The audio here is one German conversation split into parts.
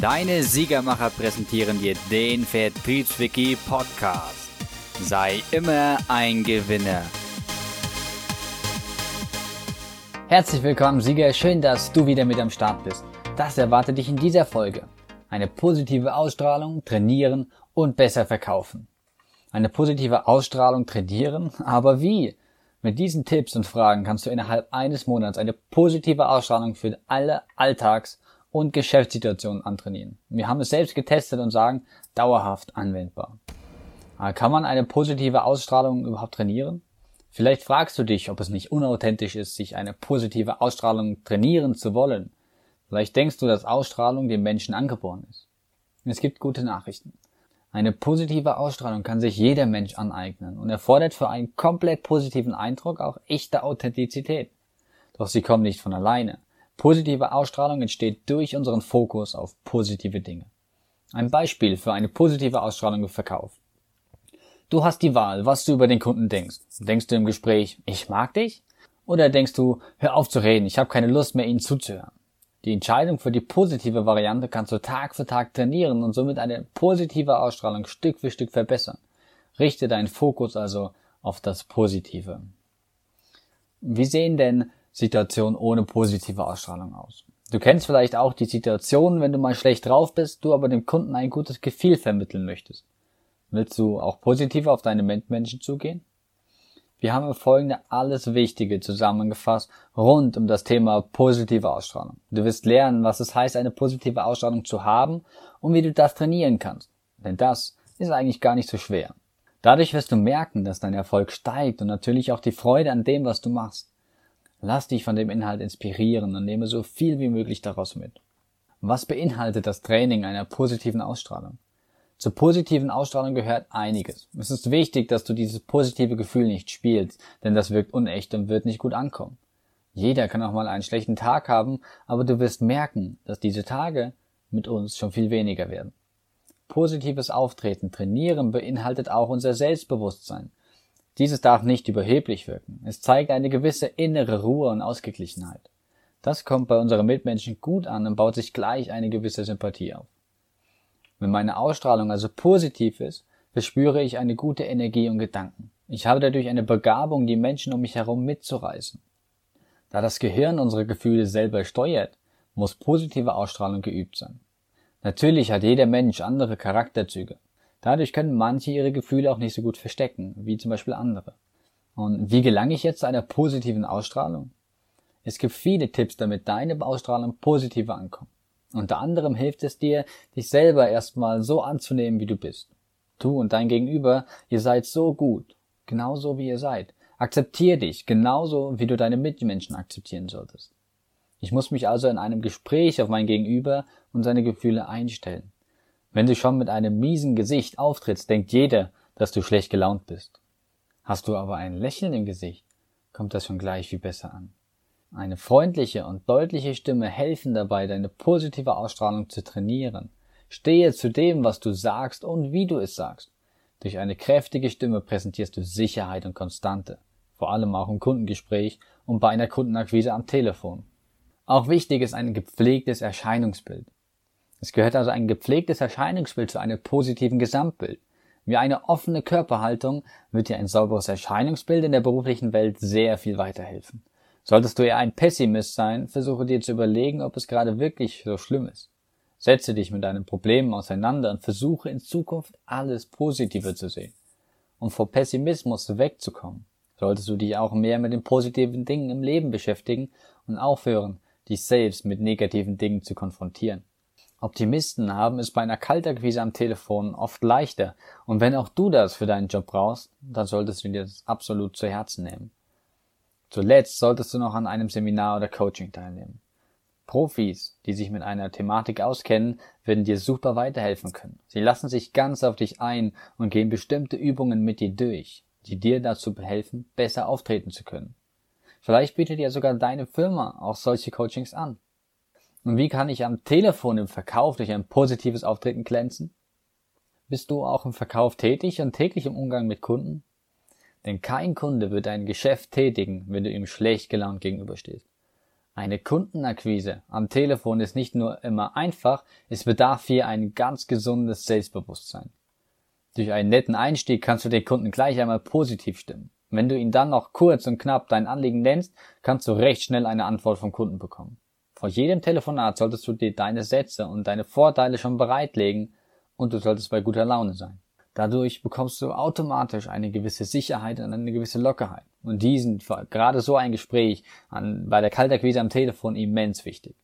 Deine Siegermacher präsentieren dir den Vertriebswiki Podcast. Sei immer ein Gewinner. Herzlich willkommen, Sieger. Schön, dass du wieder mit am Start bist. Das erwartet dich in dieser Folge. Eine positive Ausstrahlung, trainieren und besser verkaufen. Eine positive Ausstrahlung trainieren? Aber wie? Mit diesen Tipps und Fragen kannst du innerhalb eines Monats eine positive Ausstrahlung für alle Alltags- und Geschäftssituationen antrainieren. Wir haben es selbst getestet und sagen, dauerhaft anwendbar. Aber kann man eine positive Ausstrahlung überhaupt trainieren? Vielleicht fragst du dich, ob es nicht unauthentisch ist, sich eine positive Ausstrahlung trainieren zu wollen. Vielleicht denkst du, dass Ausstrahlung dem Menschen angeboren ist. Es gibt gute Nachrichten. Eine positive Ausstrahlung kann sich jeder Mensch aneignen und erfordert für einen komplett positiven Eindruck auch echte Authentizität. Doch sie kommen nicht von alleine. Positive Ausstrahlung entsteht durch unseren Fokus auf positive Dinge. Ein Beispiel für eine positive Ausstrahlung im Verkauf. Du hast die Wahl, was du über den Kunden denkst. Denkst du im Gespräch, ich mag dich? Oder denkst du, hör auf zu reden, ich habe keine Lust mehr, ihnen zuzuhören? Die Entscheidung für die positive Variante kannst du Tag für Tag trainieren und somit eine positive Ausstrahlung Stück für Stück verbessern. Richte deinen Fokus also auf das Positive. Wie sehen denn Situation ohne positive Ausstrahlung aus. Du kennst vielleicht auch die Situation, wenn du mal schlecht drauf bist, du aber dem Kunden ein gutes Gefühl vermitteln möchtest. Willst du auch positiv auf deine Mitmenschen zugehen? Wir haben folgende alles Wichtige zusammengefasst rund um das Thema positive Ausstrahlung. Du wirst lernen, was es heißt, eine positive Ausstrahlung zu haben und wie du das trainieren kannst. Denn das ist eigentlich gar nicht so schwer. Dadurch wirst du merken, dass dein Erfolg steigt und natürlich auch die Freude an dem, was du machst. Lass dich von dem Inhalt inspirieren und nehme so viel wie möglich daraus mit. Was beinhaltet das Training einer positiven Ausstrahlung? Zur positiven Ausstrahlung gehört einiges. Es ist wichtig, dass du dieses positive Gefühl nicht spielst, denn das wirkt unecht und wird nicht gut ankommen. Jeder kann auch mal einen schlechten Tag haben, aber du wirst merken, dass diese Tage mit uns schon viel weniger werden. Positives Auftreten trainieren beinhaltet auch unser Selbstbewusstsein. Dieses darf nicht überheblich wirken. Es zeigt eine gewisse innere Ruhe und Ausgeglichenheit. Das kommt bei unseren Mitmenschen gut an und baut sich gleich eine gewisse Sympathie auf. Wenn meine Ausstrahlung also positiv ist, verspüre ich eine gute Energie und Gedanken. Ich habe dadurch eine Begabung, die Menschen um mich herum mitzureißen. Da das Gehirn unsere Gefühle selber steuert, muss positive Ausstrahlung geübt sein. Natürlich hat jeder Mensch andere Charakterzüge. Dadurch können manche ihre Gefühle auch nicht so gut verstecken, wie zum Beispiel andere. Und wie gelange ich jetzt zu einer positiven Ausstrahlung? Es gibt viele Tipps, damit deine Ausstrahlung positiver ankommt. Unter anderem hilft es dir, dich selber erstmal so anzunehmen, wie du bist. Du und dein Gegenüber, ihr seid so gut, genauso wie ihr seid. Akzeptier dich, genauso wie du deine Mitmenschen akzeptieren solltest. Ich muss mich also in einem Gespräch auf mein Gegenüber und seine Gefühle einstellen. Wenn du schon mit einem miesen Gesicht auftrittst, denkt jeder, dass du schlecht gelaunt bist. Hast du aber ein Lächeln im Gesicht, kommt das schon gleich viel besser an. Eine freundliche und deutliche Stimme helfen dabei, deine positive Ausstrahlung zu trainieren. Stehe zu dem, was du sagst und wie du es sagst. Durch eine kräftige Stimme präsentierst du Sicherheit und Konstante, vor allem auch im Kundengespräch und bei einer Kundenakquise am Telefon. Auch wichtig ist ein gepflegtes Erscheinungsbild. Es gehört also ein gepflegtes Erscheinungsbild zu einem positiven Gesamtbild. Wie eine offene Körperhaltung wird dir ein sauberes Erscheinungsbild in der beruflichen Welt sehr viel weiterhelfen. Solltest du eher ein Pessimist sein, versuche dir zu überlegen, ob es gerade wirklich so schlimm ist. Setze dich mit deinen Problemen auseinander und versuche in Zukunft alles Positive zu sehen. Um vor Pessimismus wegzukommen, solltest du dich auch mehr mit den positiven Dingen im Leben beschäftigen und aufhören, dich selbst mit negativen Dingen zu konfrontieren. Optimisten haben es bei einer Kaltakquise am Telefon oft leichter, und wenn auch du das für deinen Job brauchst, dann solltest du dir das absolut zu Herzen nehmen. Zuletzt solltest du noch an einem Seminar oder Coaching teilnehmen. Profis, die sich mit einer Thematik auskennen, werden dir super weiterhelfen können. Sie lassen sich ganz auf dich ein und gehen bestimmte Übungen mit dir durch, die dir dazu helfen, besser auftreten zu können. Vielleicht bietet dir sogar deine Firma auch solche Coachings an. Und wie kann ich am Telefon im Verkauf durch ein positives Auftreten glänzen? Bist du auch im Verkauf tätig und täglich im Umgang mit Kunden? Denn kein Kunde wird ein Geschäft tätigen, wenn du ihm schlecht gelaunt gegenüberstehst. Eine Kundenakquise am Telefon ist nicht nur immer einfach, es bedarf hier ein ganz gesundes Selbstbewusstsein. Durch einen netten Einstieg kannst du den Kunden gleich einmal positiv stimmen. Wenn du ihn dann noch kurz und knapp dein Anliegen nennst, kannst du recht schnell eine Antwort vom Kunden bekommen. Vor jedem Telefonat solltest du dir deine Sätze und deine Vorteile schon bereitlegen und du solltest bei guter Laune sein. Dadurch bekommst du automatisch eine gewisse Sicherheit und eine gewisse Lockerheit. Und diesen, gerade so ein Gespräch an, bei der Kalterquise am Telefon immens wichtig.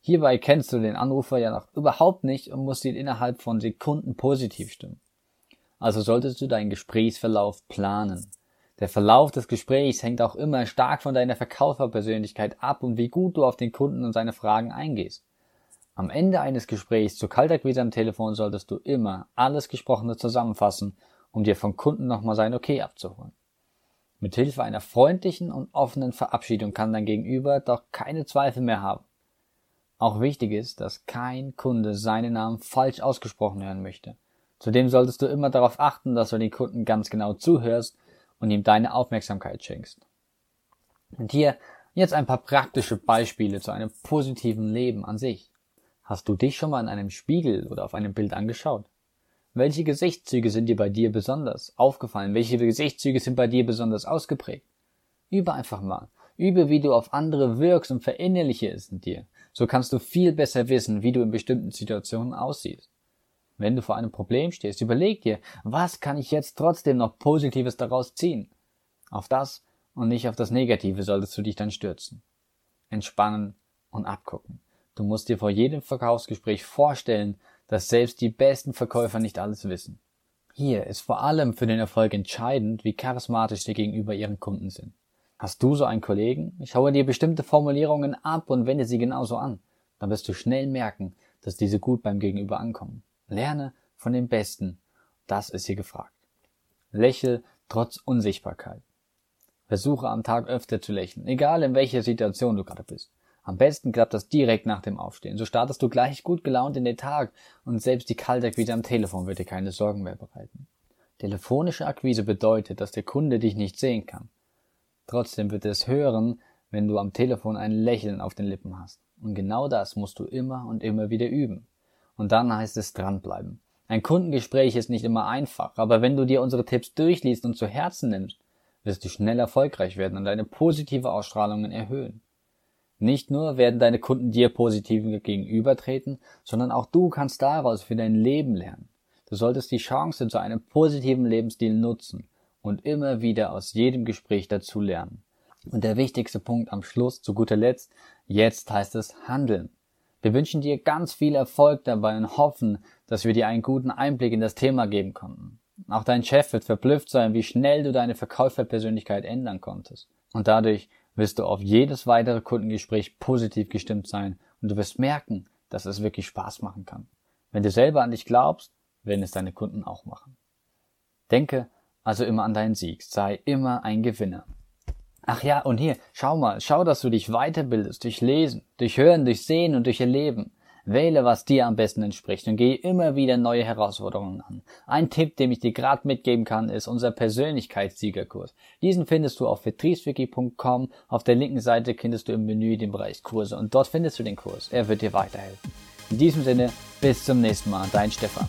Hierbei kennst du den Anrufer ja noch überhaupt nicht und musst ihn innerhalb von Sekunden positiv stimmen. Also solltest du deinen Gesprächsverlauf planen. Der Verlauf des Gesprächs hängt auch immer stark von deiner Verkäuferpersönlichkeit ab und wie gut du auf den Kunden und seine Fragen eingehst. Am Ende eines Gesprächs zu Kaltakquise am Telefon solltest du immer alles Gesprochene zusammenfassen, um dir vom Kunden nochmal sein Okay abzuholen. Mit Hilfe einer freundlichen und offenen Verabschiedung kann dein Gegenüber doch keine Zweifel mehr haben. Auch wichtig ist, dass kein Kunde seinen Namen falsch ausgesprochen hören möchte. Zudem solltest du immer darauf achten, dass du den Kunden ganz genau zuhörst und ihm deine Aufmerksamkeit schenkst. Und hier jetzt ein paar praktische Beispiele zu einem positiven Leben an sich. Hast du dich schon mal in einem Spiegel oder auf einem Bild angeschaut? Welche Gesichtszüge sind dir bei dir besonders aufgefallen? Welche Gesichtszüge sind bei dir besonders ausgeprägt? Übe einfach mal. Übe, wie du auf andere wirkst und verinnerliche es in dir. So kannst du viel besser wissen, wie du in bestimmten Situationen aussiehst. Wenn du vor einem Problem stehst, überleg dir, was kann ich jetzt trotzdem noch Positives daraus ziehen? Auf das und nicht auf das Negative solltest du dich dann stürzen. Entspannen und abgucken. Du musst dir vor jedem Verkaufsgespräch vorstellen, dass selbst die besten Verkäufer nicht alles wissen. Hier ist vor allem für den Erfolg entscheidend, wie charismatisch sie gegenüber ihren Kunden sind. Hast du so einen Kollegen? Ich haue dir bestimmte Formulierungen ab und wende sie genauso an. Dann wirst du schnell merken, dass diese gut beim Gegenüber ankommen. Lerne von den Besten. Das ist hier gefragt. Lächel trotz Unsichtbarkeit. Versuche am Tag öfter zu lächeln, egal in welcher Situation du gerade bist. Am besten klappt das direkt nach dem Aufstehen. So startest du gleich gut gelaunt in den Tag und selbst die Kaltakquise am Telefon wird dir keine Sorgen mehr bereiten. Telefonische Akquise bedeutet, dass der Kunde dich nicht sehen kann. Trotzdem wird er es hören, wenn du am Telefon ein Lächeln auf den Lippen hast. Und genau das musst du immer und immer wieder üben. Und dann heißt es dranbleiben. Ein Kundengespräch ist nicht immer einfach, aber wenn du dir unsere Tipps durchliest und zu Herzen nimmst, wirst du schnell erfolgreich werden und deine positive Ausstrahlungen erhöhen. Nicht nur werden deine Kunden dir positiv gegenübertreten, sondern auch du kannst daraus für dein Leben lernen. Du solltest die Chance zu einem positiven Lebensstil nutzen und immer wieder aus jedem Gespräch dazu lernen. Und der wichtigste Punkt am Schluss, zu guter Letzt, jetzt heißt es handeln. Wir wünschen dir ganz viel Erfolg dabei und hoffen, dass wir dir einen guten Einblick in das Thema geben konnten. Auch dein Chef wird verblüfft sein, wie schnell du deine Verkäuferpersönlichkeit ändern konntest. Und dadurch wirst du auf jedes weitere Kundengespräch positiv gestimmt sein und du wirst merken, dass es wirklich Spaß machen kann. Wenn du selber an dich glaubst, werden es deine Kunden auch machen. Denke also immer an deinen Sieg, sei immer ein Gewinner. Ach ja, und hier, schau mal, schau, dass du dich weiterbildest durch Lesen, durch Hören, durch Sehen und durch Erleben. Wähle, was dir am besten entspricht und gehe immer wieder neue Herausforderungen an. Ein Tipp, den ich dir gerade mitgeben kann, ist unser Persönlichkeitssiegerkurs. Diesen findest du auf vertriebswiki.com. Auf der linken Seite findest du im Menü den Bereich Kurse und dort findest du den Kurs. Er wird dir weiterhelfen. In diesem Sinne, bis zum nächsten Mal, dein Stefan.